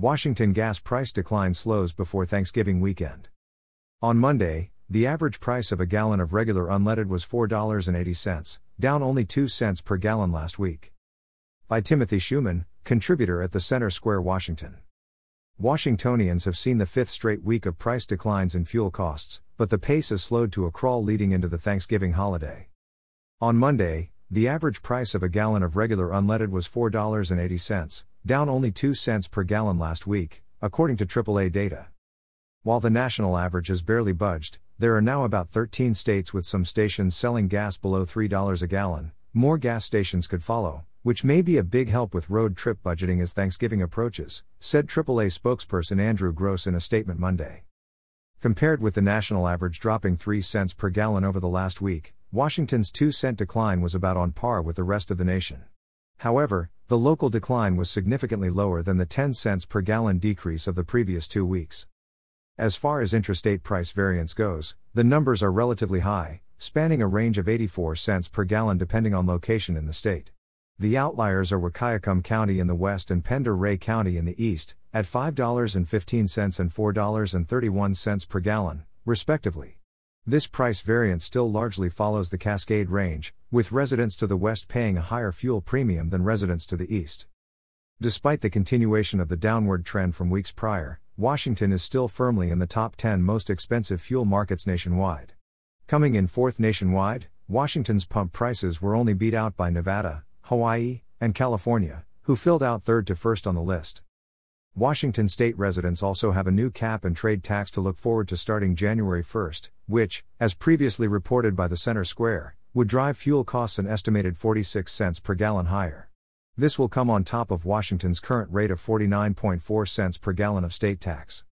Washington gas price decline slows before Thanksgiving weekend. On Monday, the average price of a gallon of regular unleaded was $4.80, down only 2 cents per gallon last week. By Timothy Schumann, contributor at the Center Square, Washington. Washingtonians have seen the fifth straight week of price declines in fuel costs, but the pace has slowed to a crawl leading into the Thanksgiving holiday. On Monday, the average price of a gallon of regular unleaded was $4.80, down only 2 cents per gallon last week, according to AAA data. While the national average has barely budged, there are now about 13 states with some stations selling gas below $3 a gallon. More gas stations could follow, which may be a big help with road trip budgeting as Thanksgiving approaches, said AAA spokesperson Andrew Gross in a statement Monday. Compared with the national average dropping 3 cents per gallon over the last week, Washington's 2 cent decline was about on par with the rest of the nation. However, the local decline was significantly lower than the 10 cents per gallon decrease of the previous two weeks. As far as interstate price variance goes, the numbers are relatively high, spanning a range of 84 cents per gallon depending on location in the state. The outliers are Wahkiakum County in the west and Pend Oreille County in the east, at $5.15 and $4.31 per gallon, respectively. This price variance still largely follows the Cascade Range, with residents to the west paying a higher fuel premium than residents to the east. Despite the continuation of the downward trend from weeks prior, Washington is still firmly in the top 10 most expensive fuel markets nationwide. Coming in fourth nationwide, Washington's pump prices were only beat out by Nevada, Hawaii, and California, who filled out third to first on the list. Washington state residents also have a new cap and trade tax to look forward to starting January 1st, which, as previously reported by the Center Square, would drive fuel costs an estimated 46 cents per gallon higher. This will come on top of Washington's current rate of 49.4 cents per gallon of state tax.